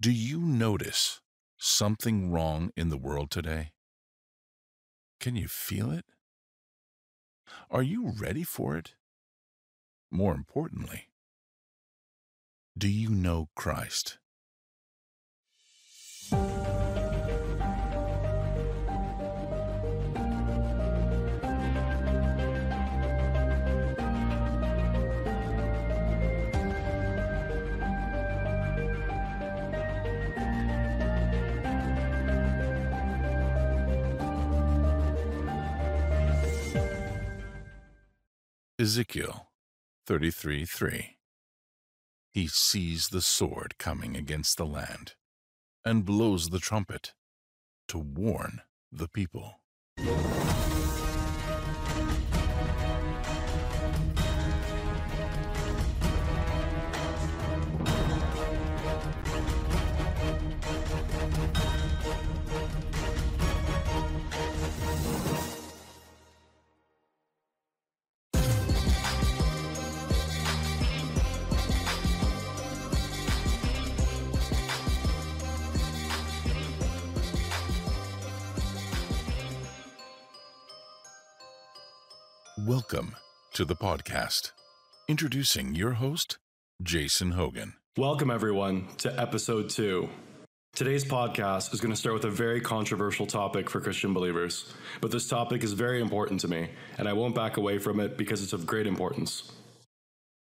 Do you notice something wrong in the world today? Can you feel it? Are you ready for it? More importantly, do you know Christ? Ezekiel 33 3. He sees the sword coming against the land and blows the trumpet to warn the people. Welcome to the podcast. Introducing your host, Jason Hogan. Welcome, everyone, to episode two. Today's podcast is going to start with a very controversial topic for Christian believers, but this topic is very important to me, and I won't back away from it because it's of great importance.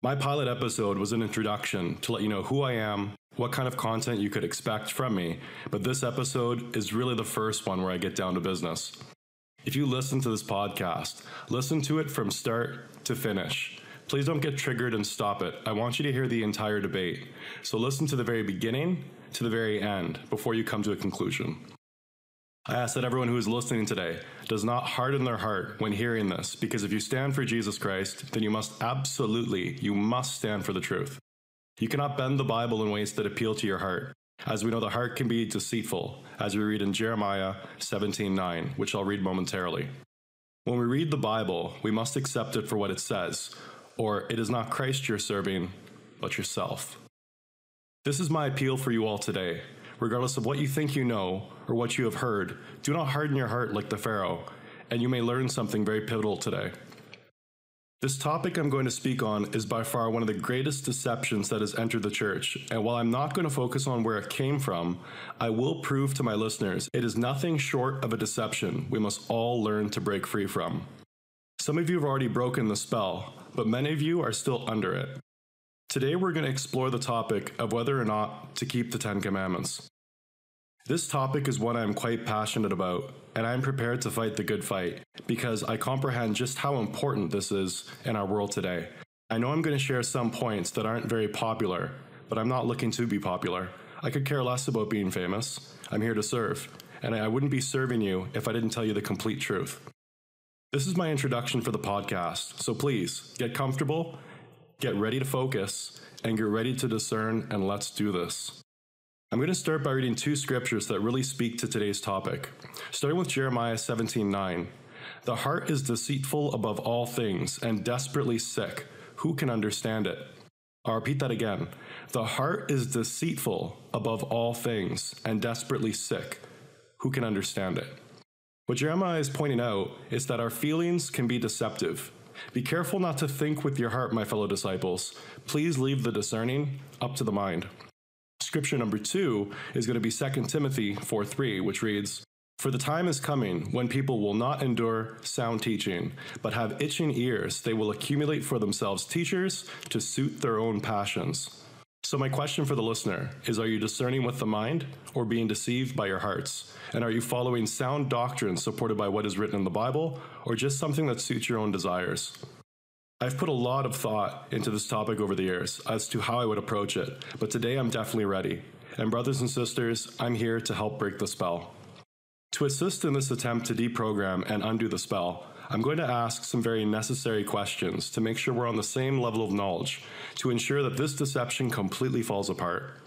My pilot episode was an introduction to let you know who I am, what kind of content you could expect from me, but this episode is really the first one where I get down to business. If you listen to this podcast, listen to it from start to finish. Please don't get triggered and stop it. I want you to hear the entire debate. So listen to the very beginning to the very end before you come to a conclusion. I ask that everyone who is listening today does not harden their heart when hearing this, because if you stand for Jesus Christ, then you must absolutely, you must stand for the truth. You cannot bend the Bible in ways that appeal to your heart. As we know, the heart can be deceitful, as we read in Jeremiah 17:9, which I'll read momentarily. When we read the Bible, we must accept it for what it says, or it is not Christ you're serving, but yourself. This is my appeal for you all today. Regardless of what you think you know or what you have heard, do not harden your heart like the Pharaoh, and you may learn something very pivotal today. This topic I'm going to speak on is by far one of the greatest deceptions that has entered the church, and while I'm not going to focus on where it came from, I will prove to my listeners it is nothing short of a deception we must all learn to break free from. Some of you have already broken the spell, but many of you are still under it. Today we're going to explore the topic of whether or not to keep the Ten Commandments. This topic is one I am quite passionate about, and I am prepared to fight the good fight because I comprehend just how important this is in our world today. I know I'm going to share some points that aren't very popular, but I'm not looking to be popular. I could care less about being famous. I'm here to serve, and I wouldn't be serving you if I didn't tell you the complete truth. This is my introduction for the podcast, so please get comfortable, get ready to focus, and get ready to discern, and let's do this. I'm going to start by reading two scriptures that really speak to today's topic. Starting with Jeremiah 17:9. The heart is deceitful above all things and desperately sick. Who can understand it? I'll repeat that again. The heart is deceitful above all things and desperately sick. Who can understand it? What Jeremiah is pointing out is that our feelings can be deceptive. Be careful not to think with your heart, my fellow disciples. Please leave the discerning up to the mind. Scripture number two is going to be 2 Timothy 4 3, which reads, For the time is coming when people will not endure sound teaching, but have itching ears. They will accumulate for themselves teachers to suit their own passions. So, my question for the listener is Are you discerning with the mind or being deceived by your hearts? And are you following sound doctrine supported by what is written in the Bible or just something that suits your own desires? I've put a lot of thought into this topic over the years as to how I would approach it, but today I'm definitely ready. And, brothers and sisters, I'm here to help break the spell. To assist in this attempt to deprogram and undo the spell, I'm going to ask some very necessary questions to make sure we're on the same level of knowledge to ensure that this deception completely falls apart.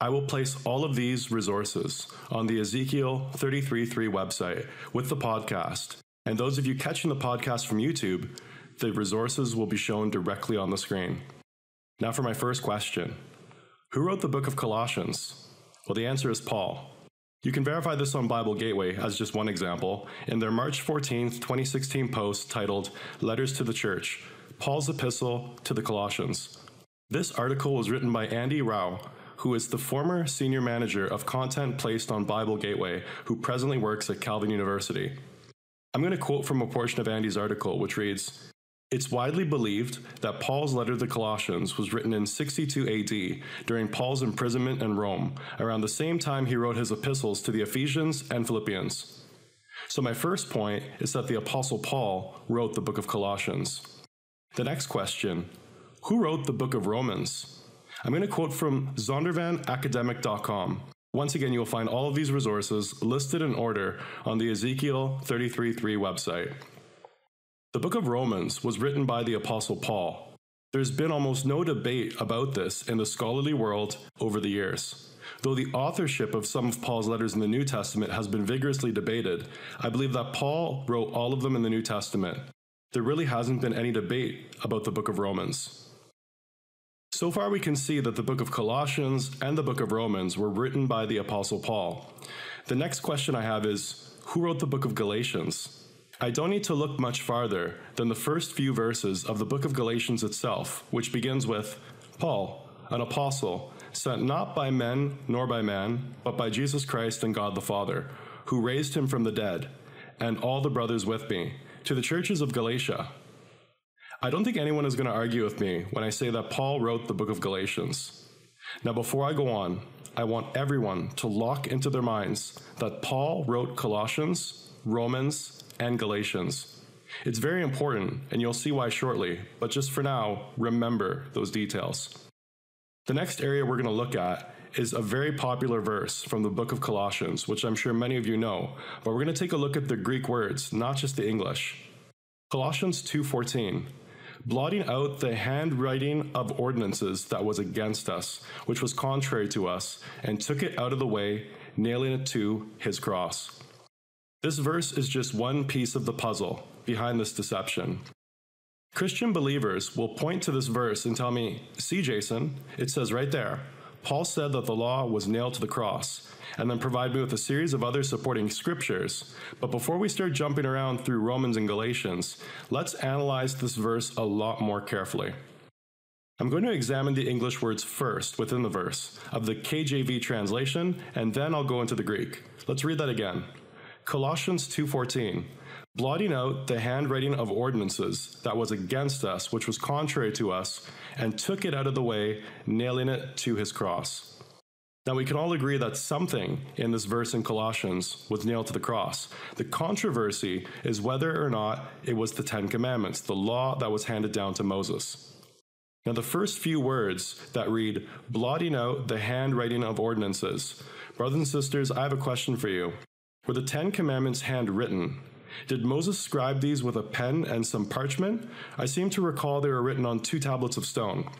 I will place all of these resources on the Ezekiel 33.3 website with the podcast. And those of you catching the podcast from YouTube, the resources will be shown directly on the screen. Now for my first question. Who wrote the book of Colossians? Well, the answer is Paul. You can verify this on Bible Gateway as just one example in their March 14, 2016 post titled Letters to the Church Paul's Epistle to the Colossians. This article was written by Andy Rau, who is the former senior manager of content placed on Bible Gateway, who presently works at Calvin University. I'm going to quote from a portion of Andy's article, which reads It's widely believed that Paul's letter to the Colossians was written in 62 AD during Paul's imprisonment in Rome, around the same time he wrote his epistles to the Ephesians and Philippians. So, my first point is that the Apostle Paul wrote the book of Colossians. The next question Who wrote the book of Romans? I'm going to quote from zondervanacademic.com. Once again, you'll find all of these resources listed in order on the Ezekiel 33.3 website. The book of Romans was written by the Apostle Paul. There's been almost no debate about this in the scholarly world over the years. Though the authorship of some of Paul's letters in the New Testament has been vigorously debated, I believe that Paul wrote all of them in the New Testament. There really hasn't been any debate about the book of Romans. So far, we can see that the book of Colossians and the book of Romans were written by the Apostle Paul. The next question I have is who wrote the book of Galatians? I don't need to look much farther than the first few verses of the book of Galatians itself, which begins with Paul, an apostle, sent not by men nor by man, but by Jesus Christ and God the Father, who raised him from the dead, and all the brothers with me, to the churches of Galatia. I don't think anyone is going to argue with me when I say that Paul wrote the book of Galatians. Now, before I go on, I want everyone to lock into their minds that Paul wrote Colossians, Romans, and Galatians. It's very important, and you'll see why shortly, but just for now, remember those details. The next area we're going to look at is a very popular verse from the book of Colossians, which I'm sure many of you know, but we're going to take a look at the Greek words, not just the English. Colossians 2:14 blotting out the handwriting of ordinances that was against us, which was contrary to us, and took it out of the way, nailing it to his cross. This verse is just one piece of the puzzle behind this deception. Christian believers will point to this verse and tell me, see, Jason, it says right there, Paul said that the law was nailed to the cross, and then provide me with a series of other supporting scriptures. But before we start jumping around through Romans and Galatians, let's analyze this verse a lot more carefully. I'm going to examine the English words first within the verse of the KJV translation, and then I'll go into the Greek. Let's read that again. Colossians 2:14 blotting out the handwriting of ordinances that was against us, which was contrary to us, and took it out of the way, nailing it to his cross. Now, we can all agree that something in this verse in Colossians was nailed to the cross. The controversy is whether or not it was the Ten Commandments, the law that was handed down to Moses. Now, the first few words that read, blotting out the handwriting of ordinances. Brothers and sisters, I have a question for you. Were the Ten Commandments handwritten? Did Moses scribe these with a pen and some parchment? I seem to recall they were written on two tablets of stone.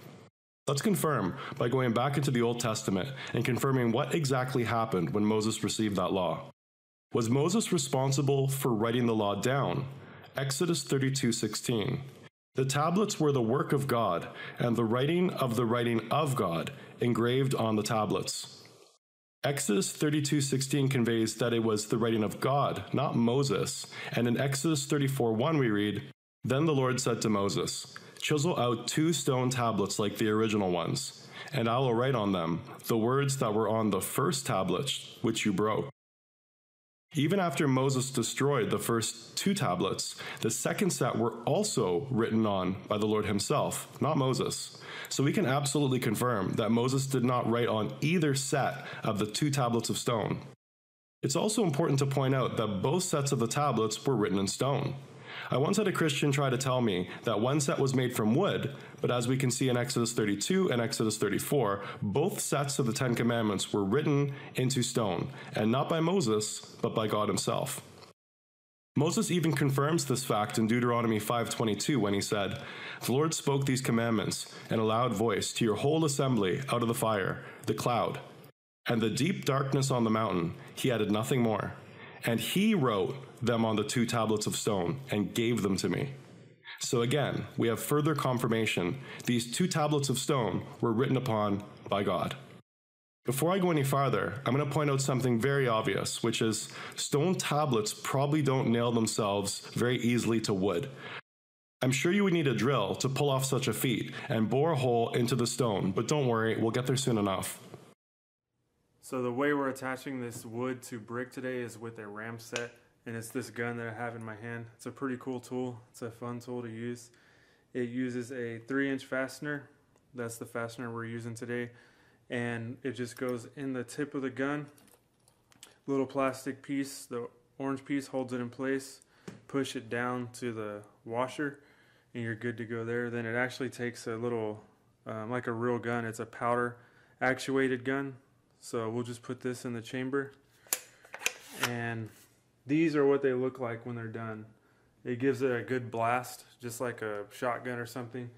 Let's confirm by going back into the Old Testament and confirming what exactly happened when Moses received that law. Was Moses responsible for writing the law down? Exodus 32:16. The tablets were the work of God, and the writing of the writing of God engraved on the tablets. Exodus 32:16 conveys that it was the writing of God, not Moses. And in Exodus 34:1 we read, "Then the Lord said to Moses, Chisel out two stone tablets like the original ones, and I will write on them the words that were on the first tablets which you broke." Even after Moses destroyed the first two tablets, the second set were also written on by the Lord himself, not Moses. So we can absolutely confirm that Moses did not write on either set of the two tablets of stone. It's also important to point out that both sets of the tablets were written in stone. I once had a Christian try to tell me that one set was made from wood, but as we can see in Exodus 32 and Exodus 34, both sets of the Ten Commandments were written into stone, and not by Moses, but by God Himself. Moses even confirms this fact in Deuteronomy 5:22 when he said, "The Lord spoke these commandments in a loud voice to your whole assembly out of the fire, the cloud, and the deep darkness on the mountain. He added nothing more. And he wrote them on the two tablets of stone and gave them to me." So again, we have further confirmation. These two tablets of stone were written upon by God. Before I go any farther, I'm going to point out something very obvious, which is stone tablets probably don't nail themselves very easily to wood. I'm sure you would need a drill to pull off such a feat and bore a hole into the stone, but don't worry, we'll get there soon enough. So the way we're attaching this wood to brick today is with a ram set, and it's this gun that I have in my hand. It's a pretty cool tool. It's a fun tool to use. It uses a three inch fastener. That's the fastener we're using today and it just goes in the tip of the gun. Little plastic piece, the orange piece holds it in place. Push it down to the washer, and you're good to go there. Then it actually takes a little, um, like a real gun. It's a powder actuated gun. So we'll just put this in the chamber, and these are what they look like when they're done. It gives it a good blast, just like a shotgun or something,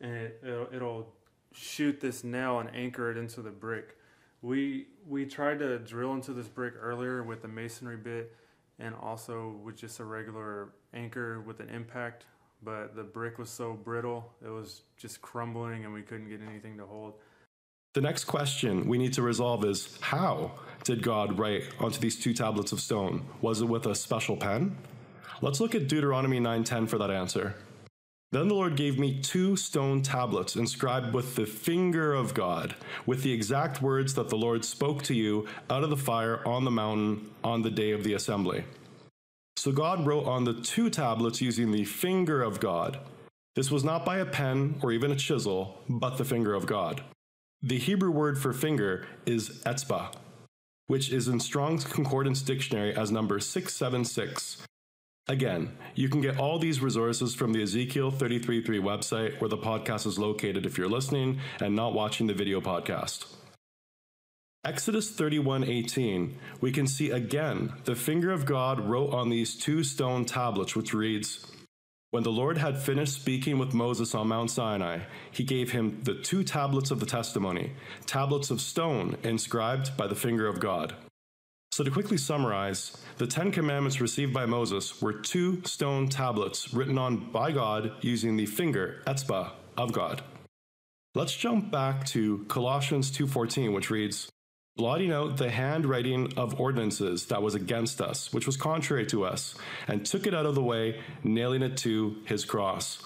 and it, it'll, it'll shoot this nail and anchor it into the brick. We we tried to drill into this brick earlier with a masonry bit and also with just a regular anchor with an impact, but the brick was so brittle, it was just crumbling and we couldn't get anything to hold. The next question we need to resolve is how did God write onto these two tablets of stone? Was it with a special pen? Let's look at Deuteronomy 9:10 for that answer. Then the Lord gave me two stone tablets inscribed with the finger of God, with the exact words that the Lord spoke to you out of the fire on the mountain on the day of the assembly. So God wrote on the two tablets using the finger of God. This was not by a pen or even a chisel, but the finger of God. The Hebrew word for finger is etzba, which is in Strong's Concordance Dictionary as number 676 Again, you can get all these resources from the Ezekiel 33.3 website where the podcast is located if you're listening and not watching the video podcast. Exodus 31:18, we can see again the finger of God wrote on these two stone tablets which reads, when the Lord had finished speaking with Moses on Mount Sinai, he gave him the two tablets of the testimony, tablets of stone inscribed by the finger of God. So, to quickly summarize, the Ten Commandments received by Moses were two stone tablets written on by God using the finger, etzbah, of God. Let's jump back to Colossians 2:14, which reads, blotting out the handwriting of ordinances that was against us, which was contrary to us, and took it out of the way, nailing it to his cross.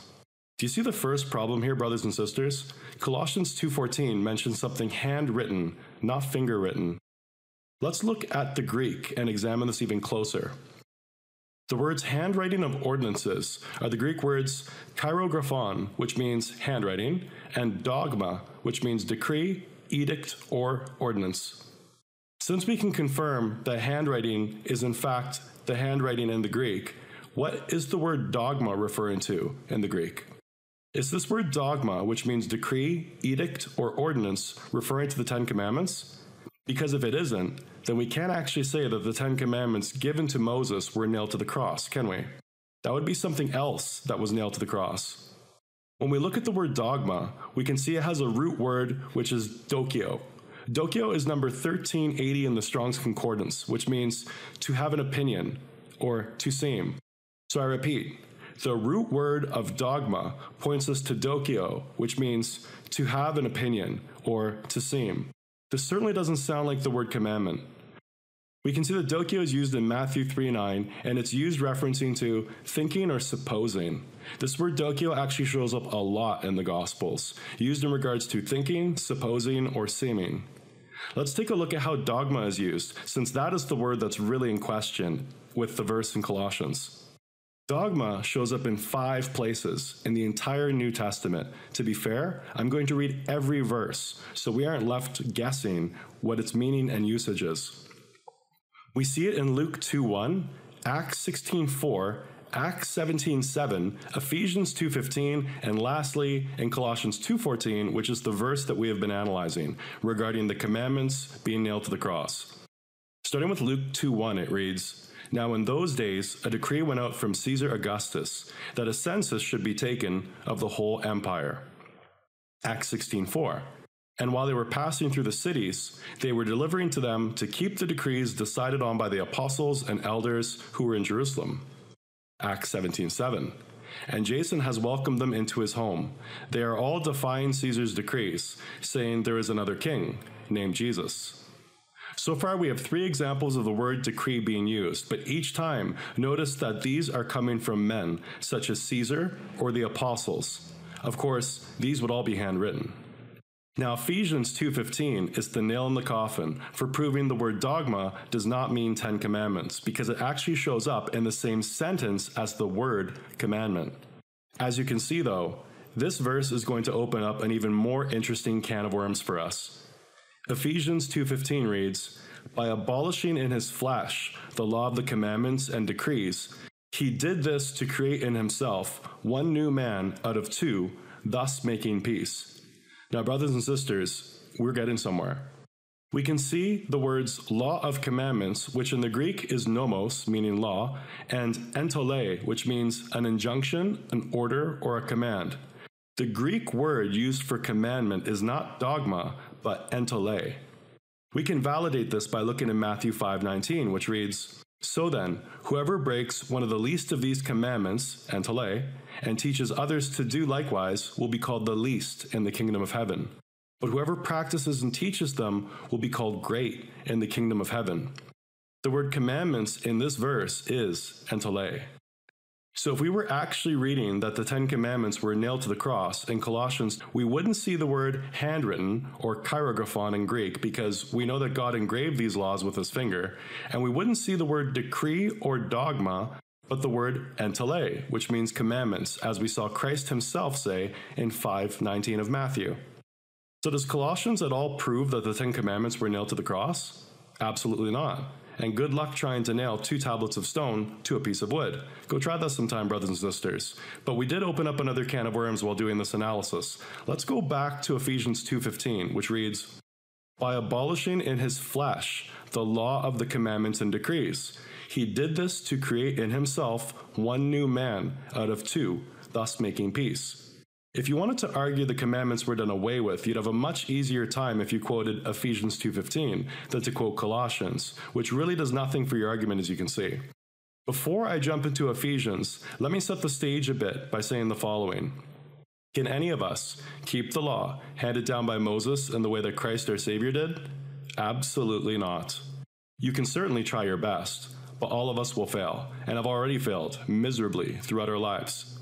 Do you see the first problem here, brothers and sisters? Colossians 2:14 mentions something handwritten, not finger written. Let's look at the Greek and examine this even closer. The words handwriting of ordinances are the Greek words cheirographon, which means handwriting, and dogma, which means decree, edict, or ordinance. Since we can confirm that handwriting is in fact the handwriting in the Greek, what is the word dogma referring to in the Greek? Is this word dogma, which means decree, edict, or ordinance, referring to the Ten Commandments? Because if it isn't, then we can't actually say that the Ten Commandments given to Moses were nailed to the cross, can we? That would be something else that was nailed to the cross. When we look at the word dogma, we can see it has a root word which is dokio. Dokio is number 1380 in the Strong's Concordance, which means to have an opinion or to seem. So I repeat, the root word of dogma points us to dokio, which means to have an opinion or to seem. This certainly doesn't sound like the word commandment. We can see that dokio is used in Matthew 3 9, and it's used referencing to thinking or supposing. This word dokio actually shows up a lot in the Gospels, used in regards to thinking, supposing, or seeming. Let's take a look at how dogma is used, since that is the word that's really in question with the verse in Colossians. Dogma shows up in five places in the entire New Testament. To be fair, I'm going to read every verse, so we aren't left guessing what its meaning and usage is. We see it in Luke 2:1, Acts 16:4, Acts 17:7, Ephesians 2:15, and lastly in Colossians 2:14, which is the verse that we have been analyzing regarding the commandments being nailed to the cross. Starting with Luke 2:1, it reads, now, in those days, a decree went out from Caesar Augustus that a census should be taken of the whole empire. Acts 16:4. And while they were passing through the cities, they were delivering to them to keep the decrees decided on by the apostles and elders who were in Jerusalem. Acts 17:7. and Jason has welcomed them into his home. They are all defying Caesar's decrees, saying there is another king named Jesus. So far, we have three examples of the word decree being used, but each time, notice that these are coming from men, such as Caesar or the apostles. Of course, these would all be handwritten. Now Ephesians 2:15 is the nail in the coffin for proving the word dogma does not mean 10 commandments because it actually shows up in the same sentence as the word commandment. As you can see though, this verse is going to open up an even more interesting can of worms for us. Ephesians 2:15 reads, "By abolishing in his flesh the law of the commandments and decrees, he did this to create in himself one new man out of two, thus making peace." Now, brothers and sisters, we're getting somewhere. We can see the words law of commandments, which in the Greek is nomos, meaning law, and entole, which means an injunction, an order, or a command. The Greek word used for commandment is not dogma, but entole. We can validate this by looking in Matthew 5:19, which reads, "So then, whoever breaks one of the least of these commandments, entole, and teaches others to do likewise will be called the least in the kingdom of heaven. But whoever practices and teaches them will be called great in the kingdom of heaven." The word commandments in this verse is entole. So, if we were actually reading that the Ten Commandments were nailed to the cross in Colossians, we wouldn't see the word handwritten or chirographon in Greek because we know that God engraved these laws with his finger, and we wouldn't see the word decree or dogma, but the word entole, which means commandments, as we saw Christ himself say in 5:19 of Matthew. So, does Colossians at all prove that the Ten Commandments were nailed to the cross? Absolutely not and good luck trying to nail two tablets of stone to a piece of wood. Go try that sometime, brothers and sisters. But we did open up another can of worms while doing this analysis. Let's go back to Ephesians 2:15, which reads, "By abolishing in his flesh the law of the commandments and decrees, he did this to create in himself one new man out of two, thus making peace." If you wanted to argue the commandments were done away with, you'd have a much easier time if you quoted Ephesians 2:15 than to quote Colossians, which really does nothing for your argument as you can see. Before I jump into Ephesians, let me set the stage a bit by saying the following. Can any of us keep the law handed down by Moses in the way that Christ our Savior did? Absolutely not. You can certainly try your best, but all of us will fail, and have already failed miserably throughout our lives.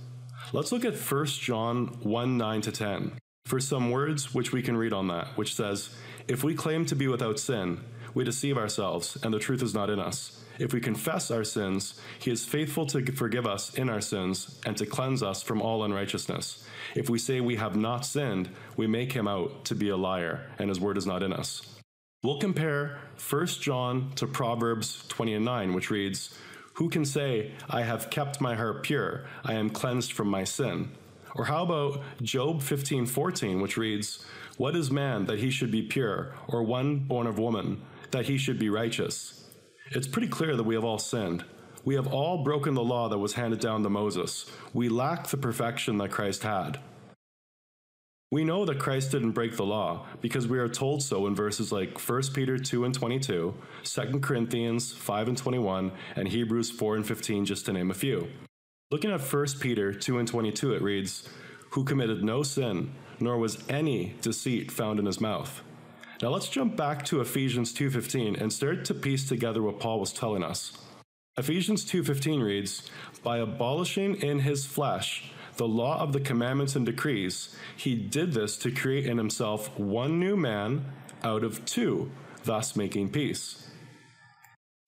Let's look at 1 John 1 9 to 10 for some words which we can read on that, which says, If we claim to be without sin, we deceive ourselves, and the truth is not in us. If we confess our sins, he is faithful to forgive us in our sins and to cleanse us from all unrighteousness. If we say we have not sinned, we make him out to be a liar, and his word is not in us. We'll compare 1 John to Proverbs 20 and 9, which reads, who can say, I have kept my heart pure, I am cleansed from my sin? Or how about Job 15:14, which reads, What is man that he should be pure, or one born of woman, that he should be righteous? It's pretty clear that we have all sinned. We have all broken the law that was handed down to Moses. We lack the perfection that Christ had. We know that Christ didn't break the law because we are told so in verses like 1 Peter 2 and 22, 2 Corinthians 5 and 21, and Hebrews 4 and 15, just to name a few. Looking at 1 Peter 2 and 22, it reads, Who committed no sin, nor was any deceit found in his mouth. Now let's jump back to Ephesians 2:15 and start to piece together what Paul was telling us. Ephesians 2:15 reads, "By abolishing in his flesh the law of the commandments and decrees, he did this to create in himself one new man out of two, thus making peace.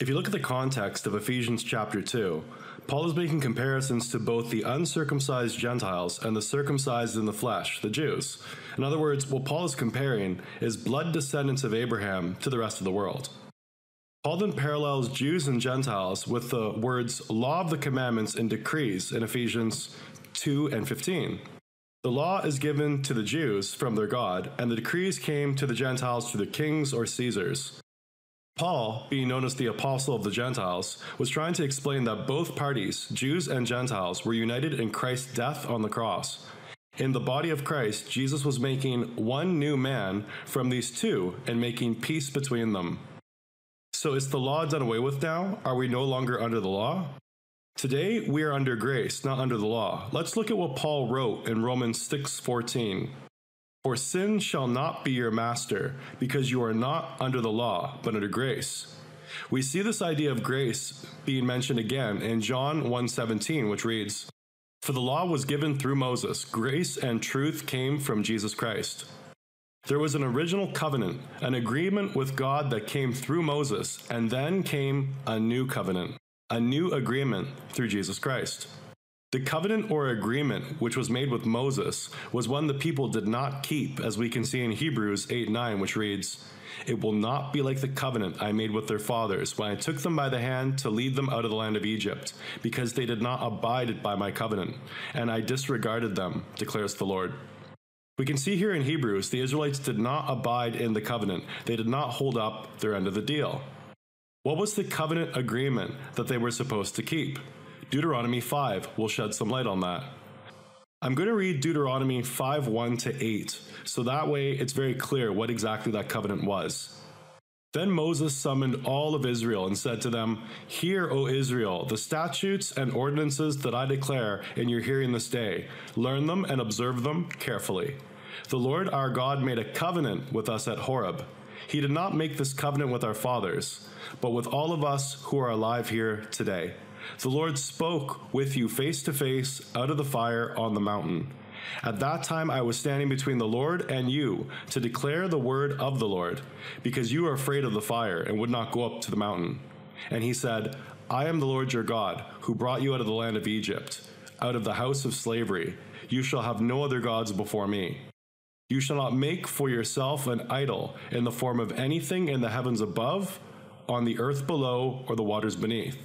If you look at the context of Ephesians chapter 2, Paul is making comparisons to both the uncircumcised Gentiles and the circumcised in the flesh, the Jews. In other words, what Paul is comparing is blood descendants of Abraham to the rest of the world. Paul then parallels Jews and Gentiles with the words law of the commandments and decrees in Ephesians 2 and 15. The law is given to the Jews from their God, and the decrees came to the Gentiles through the kings or Caesars. Paul, being known as the Apostle of the Gentiles, was trying to explain that both parties, Jews and Gentiles, were united in Christ's death on the cross. In the body of Christ, Jesus was making one new man from these two and making peace between them. So is the law done away with now? Are we no longer under the law? Today we are under grace, not under the law. Let's look at what Paul wrote in Romans 6:14. For sin shall not be your master, because you are not under the law, but under grace. We see this idea of grace being mentioned again in John 1:17, which reads, "For the law was given through Moses; grace and truth came from Jesus Christ." There was an original covenant, an agreement with God that came through Moses, and then came a new covenant, a new agreement through Jesus Christ. The covenant or agreement which was made with Moses was one the people did not keep, as we can see in Hebrews 8 9, which reads, It will not be like the covenant I made with their fathers when I took them by the hand to lead them out of the land of Egypt, because they did not abide by my covenant, and I disregarded them, declares the Lord. We can see here in Hebrews, the Israelites did not abide in the covenant, they did not hold up their end of the deal. What was the covenant agreement that they were supposed to keep? Deuteronomy 5 will shed some light on that. I'm going to read Deuteronomy 5 1 to 8, so that way it's very clear what exactly that covenant was. Then Moses summoned all of Israel and said to them, Hear, O Israel, the statutes and ordinances that I declare in your hearing this day. Learn them and observe them carefully. The Lord our God made a covenant with us at Horeb. He did not make this covenant with our fathers, but with all of us who are alive here today. The Lord spoke with you face to face out of the fire on the mountain. At that time I was standing between the Lord and you to declare the word of the Lord, because you are afraid of the fire and would not go up to the mountain. And he said, I am the Lord your God, who brought you out of the land of Egypt, out of the house of slavery. You shall have no other gods before me. You shall not make for yourself an idol in the form of anything in the heavens above, on the earth below, or the waters beneath.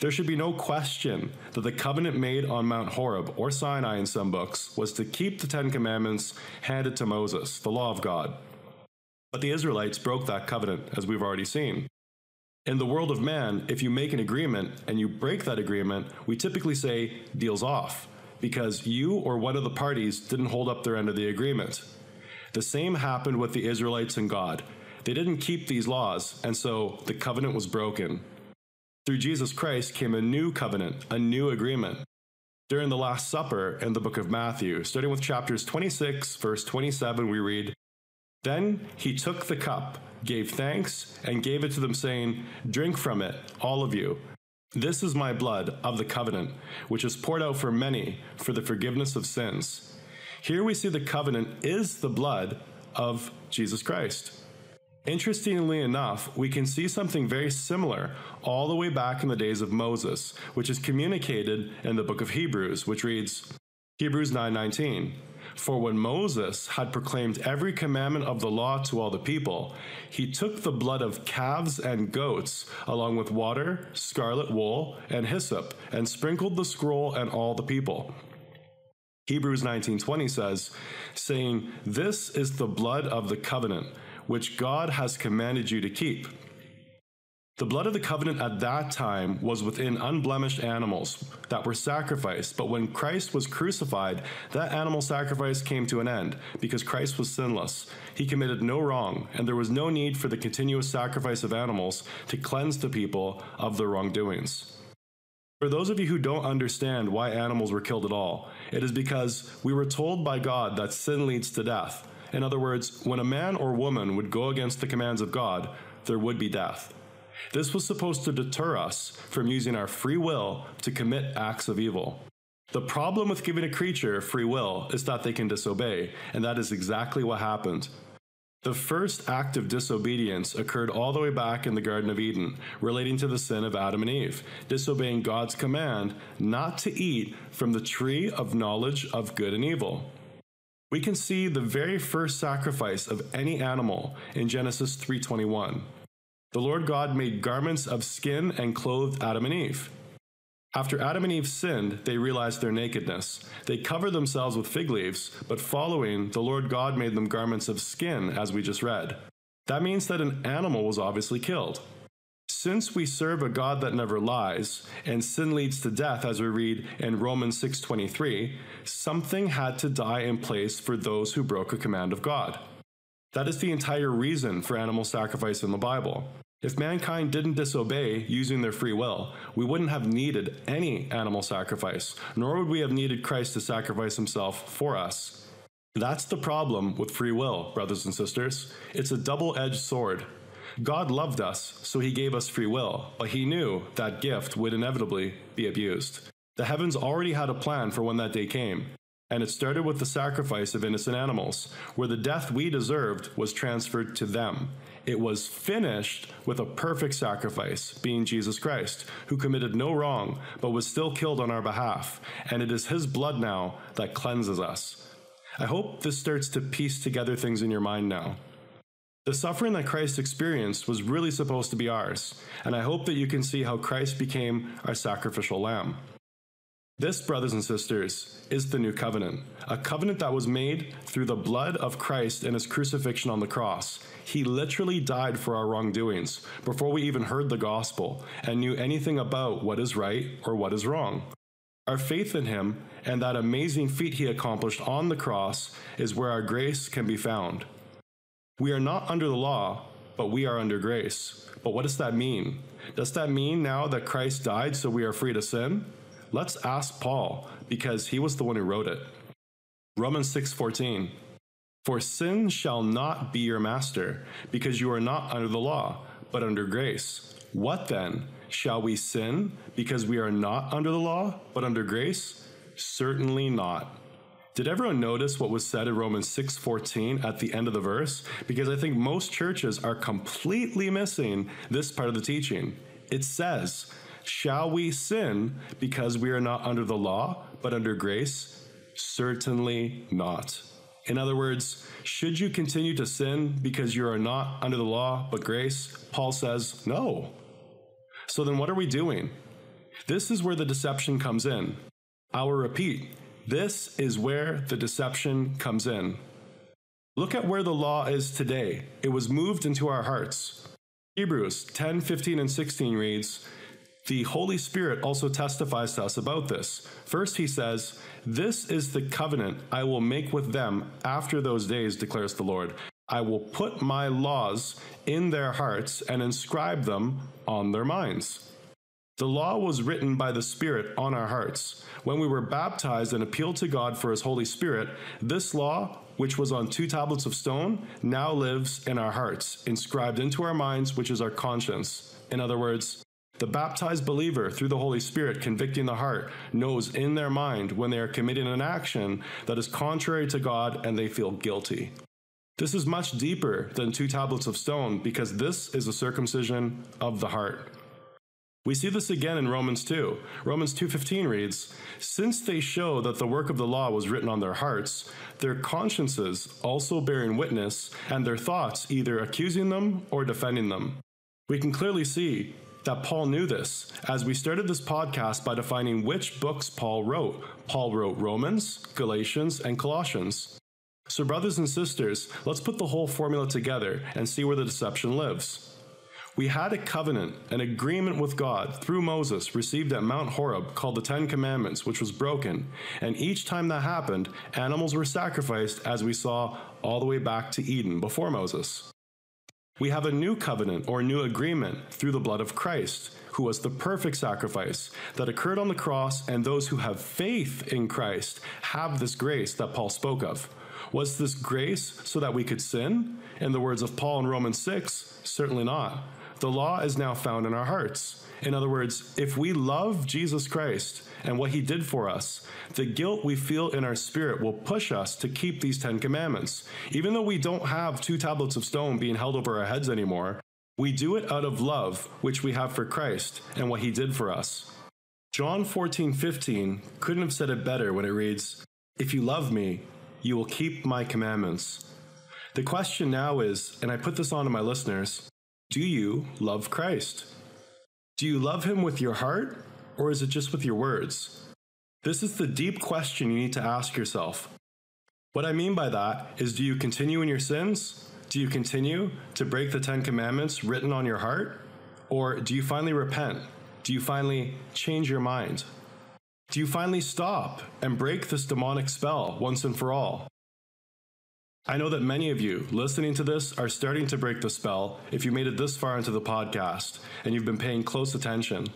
There should be no question that the covenant made on Mount Horeb, or Sinai in some books, was to keep the Ten Commandments handed to Moses, the law of God. But the Israelites broke that covenant, as we've already seen. In the world of man, if you make an agreement and you break that agreement, we typically say, deals off, because you or one of the parties didn't hold up their end of the agreement. The same happened with the Israelites and God. They didn't keep these laws, and so the covenant was broken. Through Jesus Christ came a new covenant, a new agreement. During the Last Supper in the book of Matthew, starting with chapters 26, verse 27, we read, Then he took the cup, gave thanks, and gave it to them, saying, Drink from it, all of you. This is my blood of the covenant, which is poured out for many for the forgiveness of sins. Here we see the covenant is the blood of Jesus Christ. Interestingly enough, we can see something very similar all the way back in the days of Moses, which is communicated in the book of Hebrews, which reads Hebrews 9:19 For when Moses had proclaimed every commandment of the law to all the people, he took the blood of calves and goats along with water, scarlet wool, and hyssop and sprinkled the scroll and all the people. Hebrews 19:20 says, saying, "This is the blood of the covenant which God has commanded you to keep. The blood of the covenant at that time was within unblemished animals that were sacrificed, but when Christ was crucified, that animal sacrifice came to an end because Christ was sinless. He committed no wrong, and there was no need for the continuous sacrifice of animals to cleanse the people of their wrongdoings. For those of you who don't understand why animals were killed at all, it is because we were told by God that sin leads to death. In other words, when a man or woman would go against the commands of God, there would be death. This was supposed to deter us from using our free will to commit acts of evil. The problem with giving a creature free will is that they can disobey, and that is exactly what happened. The first act of disobedience occurred all the way back in the Garden of Eden, relating to the sin of Adam and Eve, disobeying God's command not to eat from the tree of knowledge of good and evil. We can see the very first sacrifice of any animal in Genesis 3:21. The Lord God made garments of skin and clothed Adam and Eve. After Adam and Eve sinned, they realized their nakedness. They covered themselves with fig leaves, but following, the Lord God made them garments of skin, as we just read. That means that an animal was obviously killed. Since we serve a God that never lies, and sin leads to death as we read in Romans 6:23, something had to die in place for those who broke a command of God. That is the entire reason for animal sacrifice in the Bible. If mankind didn't disobey using their free will, we wouldn't have needed any animal sacrifice, nor would we have needed Christ to sacrifice himself for us. That's the problem with free will, brothers and sisters. It's a double edged sword. God loved us, so he gave us free will, but he knew that gift would inevitably be abused. The heavens already had a plan for when that day came, and it started with the sacrifice of innocent animals, where the death we deserved was transferred to them. It was finished with a perfect sacrifice, being Jesus Christ, who committed no wrong, but was still killed on our behalf, and it is his blood now that cleanses us. I hope this starts to piece together things in your mind now. The suffering that Christ experienced was really supposed to be ours, and I hope that you can see how Christ became our sacrificial lamb. This, brothers and sisters, is the new covenant, a covenant that was made through the blood of Christ and his crucifixion on the cross. He literally died for our wrongdoings before we even heard the gospel and knew anything about what is right or what is wrong. Our faith in him and that amazing feat he accomplished on the cross is where our grace can be found. We are not under the law, but we are under grace. But what does that mean? Does that mean now that Christ died so we are free to sin? Let's ask Paul because he was the one who wrote it. Romans 6:14 For sin shall not be your master because you are not under the law but under grace. What then? Shall we sin because we are not under the law but under grace? Certainly not. Did everyone notice what was said in Romans 6:14 at the end of the verse? Because I think most churches are completely missing this part of the teaching. It says, Shall we sin because we are not under the law, but under grace? Certainly not. In other words, should you continue to sin because you are not under the law, but grace? Paul says, no. So then what are we doing? This is where the deception comes in. I will repeat this is where the deception comes in. Look at where the law is today. It was moved into our hearts. Hebrews 10 15 and 16 reads, the Holy Spirit also testifies to us about this. First, he says, This is the covenant I will make with them after those days, declares the Lord. I will put my laws in their hearts and inscribe them on their minds. The law was written by the Spirit on our hearts. When we were baptized and appealed to God for His Holy Spirit, this law, which was on two tablets of stone, now lives in our hearts, inscribed into our minds, which is our conscience. In other words, the baptized believer, through the Holy Spirit convicting the heart, knows in their mind when they are committing an action that is contrary to God and they feel guilty. This is much deeper than two tablets of stone because this is a circumcision of the heart. We see this again in Romans 2. Romans 2:15 reads, "Since they show that the work of the law was written on their hearts, their consciences also bearing witness, and their thoughts either accusing them or defending them." We can clearly see that Paul knew this as we started this podcast by defining which books Paul wrote. Paul wrote Romans, Galatians, and Colossians. So, brothers and sisters, let's put the whole formula together and see where the deception lives. We had a covenant, an agreement with God through Moses received at Mount Horeb called the Ten Commandments, which was broken. And each time that happened, animals were sacrificed, as we saw all the way back to Eden before Moses. We have a new covenant or new agreement through the blood of Christ, who was the perfect sacrifice that occurred on the cross, and those who have faith in Christ have this grace that Paul spoke of. Was this grace so that we could sin? In the words of Paul in Romans 6, certainly not. The law is now found in our hearts. In other words, if we love Jesus Christ and what he did for us, the guilt we feel in our spirit will push us to keep these Ten Commandments. Even though we don't have two tablets of stone being held over our heads anymore, we do it out of love, which we have for Christ and what he did for us. John 14, 15 couldn't have said it better when it reads, If you love me, you will keep my commandments. The question now is, and I put this on to my listeners, do you love Christ? Do you love him with your heart, or is it just with your words? This is the deep question you need to ask yourself. What I mean by that is do you continue in your sins? Do you continue to break the Ten Commandments written on your heart? Or do you finally repent? Do you finally change your mind? Do you finally stop and break this demonic spell once and for all? I know that many of you listening to this are starting to break the spell if you made it this far into the podcast and you've been paying close attention.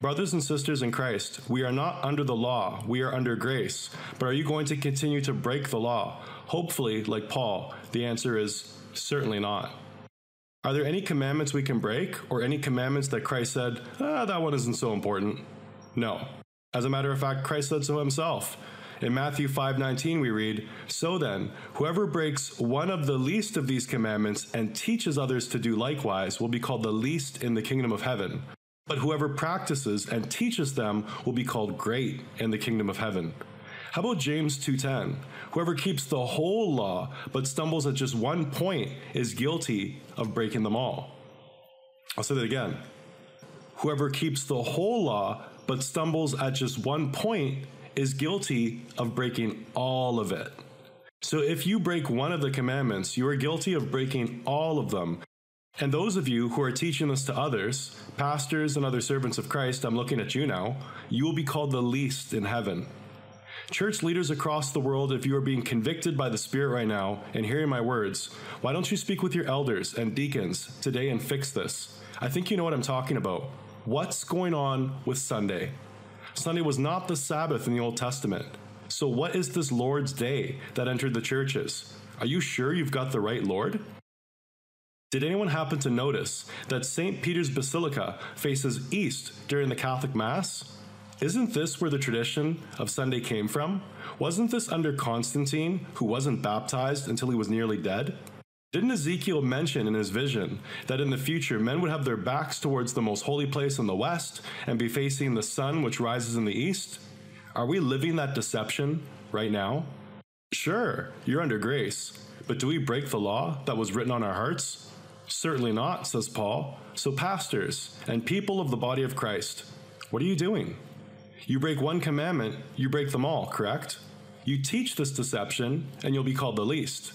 Brothers and sisters in Christ, we are not under the law, we are under grace. But are you going to continue to break the law? Hopefully, like Paul, the answer is certainly not. Are there any commandments we can break or any commandments that Christ said, ah, that one isn't so important? No. As a matter of fact, Christ said so himself. In Matthew 5:19 we read, "So then, whoever breaks one of the least of these commandments and teaches others to do likewise will be called the least in the kingdom of heaven. But whoever practices and teaches them will be called great in the kingdom of heaven." How about James 2:10? Whoever keeps the whole law but stumbles at just one point is guilty of breaking them all. I'll say that again. Whoever keeps the whole law but stumbles at just one point is guilty of breaking all of it. So if you break one of the commandments, you are guilty of breaking all of them. And those of you who are teaching this to others, pastors and other servants of Christ, I'm looking at you now, you will be called the least in heaven. Church leaders across the world, if you are being convicted by the Spirit right now and hearing my words, why don't you speak with your elders and deacons today and fix this? I think you know what I'm talking about. What's going on with Sunday? Sunday was not the Sabbath in the Old Testament. So, what is this Lord's Day that entered the churches? Are you sure you've got the right Lord? Did anyone happen to notice that St. Peter's Basilica faces east during the Catholic Mass? Isn't this where the tradition of Sunday came from? Wasn't this under Constantine, who wasn't baptized until he was nearly dead? Didn't Ezekiel mention in his vision that in the future men would have their backs towards the most holy place in the west and be facing the sun which rises in the east? Are we living that deception right now? Sure, you're under grace, but do we break the law that was written on our hearts? Certainly not, says Paul. So, pastors and people of the body of Christ, what are you doing? You break one commandment, you break them all, correct? You teach this deception, and you'll be called the least.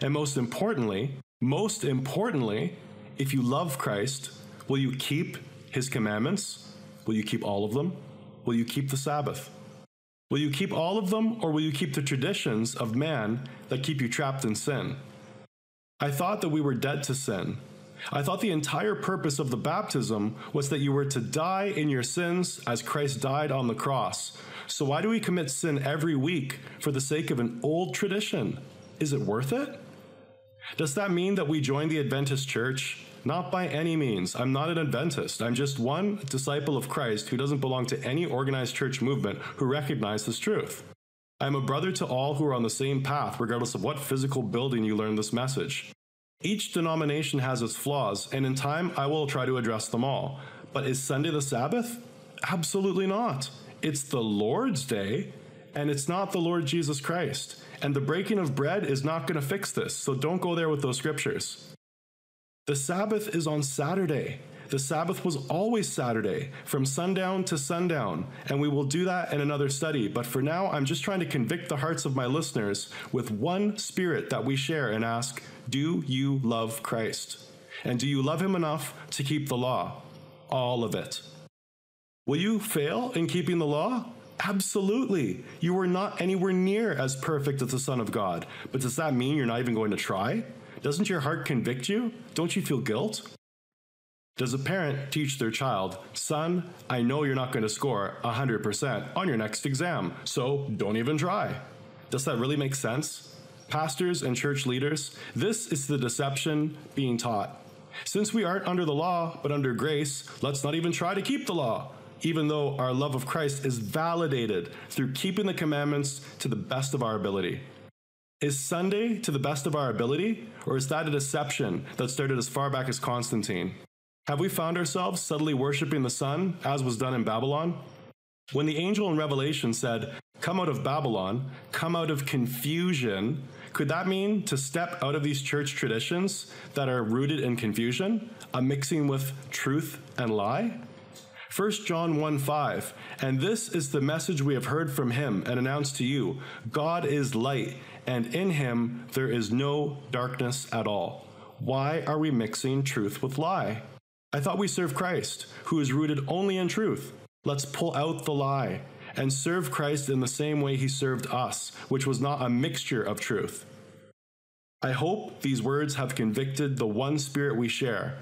And most importantly, most importantly, if you love Christ, will you keep his commandments? Will you keep all of them? Will you keep the Sabbath? Will you keep all of them, or will you keep the traditions of man that keep you trapped in sin? I thought that we were dead to sin. I thought the entire purpose of the baptism was that you were to die in your sins as Christ died on the cross. So, why do we commit sin every week for the sake of an old tradition? Is it worth it? Does that mean that we join the Adventist church? Not by any means. I'm not an Adventist. I'm just one disciple of Christ who doesn't belong to any organized church movement who recognizes truth. I'm a brother to all who are on the same path, regardless of what physical building you learn this message. Each denomination has its flaws, and in time I will try to address them all. But is Sunday the Sabbath? Absolutely not. It's the Lord's day, and it's not the Lord Jesus Christ. And the breaking of bread is not going to fix this, so don't go there with those scriptures. The Sabbath is on Saturday. The Sabbath was always Saturday, from sundown to sundown, and we will do that in another study. But for now, I'm just trying to convict the hearts of my listeners with one spirit that we share and ask Do you love Christ? And do you love him enough to keep the law? All of it. Will you fail in keeping the law? Absolutely. You are not anywhere near as perfect as the Son of God. But does that mean you're not even going to try? Doesn't your heart convict you? Don't you feel guilt? Does a parent teach their child, son, I know you're not going to score 100% on your next exam, so don't even try? Does that really make sense? Pastors and church leaders, this is the deception being taught. Since we aren't under the law, but under grace, let's not even try to keep the law even though our love of Christ is validated through keeping the commandments to the best of our ability. Is Sunday to the best of our ability, or is that a deception that started as far back as Constantine? Have we found ourselves subtly worshiping the sun, as was done in Babylon? When the angel in Revelation said, Come out of Babylon, come out of confusion, could that mean to step out of these church traditions that are rooted in confusion, a mixing with truth and lie? 1 John 1 5. And this is the message we have heard from him and announced to you God is light, and in him there is no darkness at all. Why are we mixing truth with lie? I thought we serve Christ, who is rooted only in truth. Let's pull out the lie and serve Christ in the same way he served us, which was not a mixture of truth. I hope these words have convicted the one spirit we share.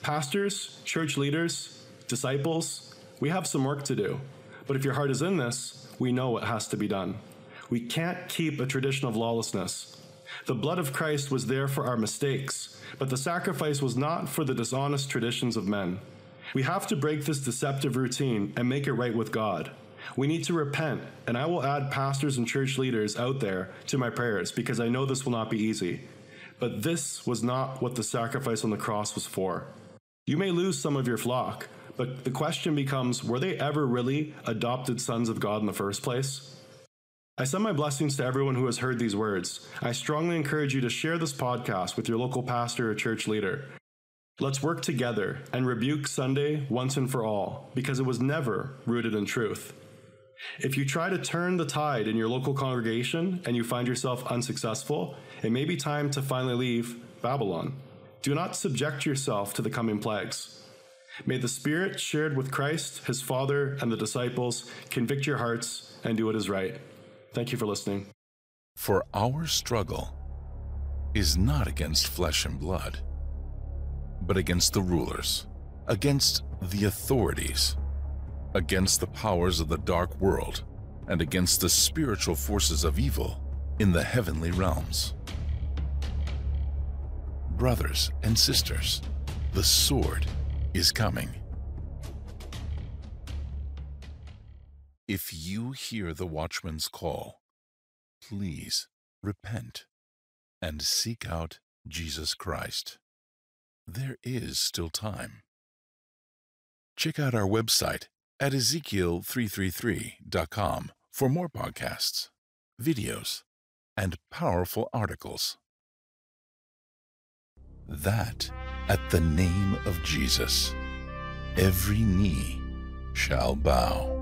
Pastors, church leaders, disciples, we have some work to do. But if your heart is in this, we know what has to be done. We can't keep a tradition of lawlessness. The blood of Christ was there for our mistakes, but the sacrifice was not for the dishonest traditions of men. We have to break this deceptive routine and make it right with God. We need to repent, and I will add pastors and church leaders out there to my prayers because I know this will not be easy. But this was not what the sacrifice on the cross was for. You may lose some of your flock, but the question becomes were they ever really adopted sons of God in the first place? I send my blessings to everyone who has heard these words. I strongly encourage you to share this podcast with your local pastor or church leader. Let's work together and rebuke Sunday once and for all, because it was never rooted in truth. If you try to turn the tide in your local congregation and you find yourself unsuccessful, it may be time to finally leave Babylon. Do not subject yourself to the coming plagues. May the Spirit shared with Christ, his Father, and the disciples convict your hearts and do what is right. Thank you for listening. For our struggle is not against flesh and blood, but against the rulers, against the authorities, against the powers of the dark world, and against the spiritual forces of evil in the heavenly realms. Brothers and sisters, the sword is coming. If you hear the watchman's call, please repent and seek out Jesus Christ. There is still time. Check out our website at ezekiel333.com for more podcasts, videos, and powerful articles. That at the name of Jesus, every knee shall bow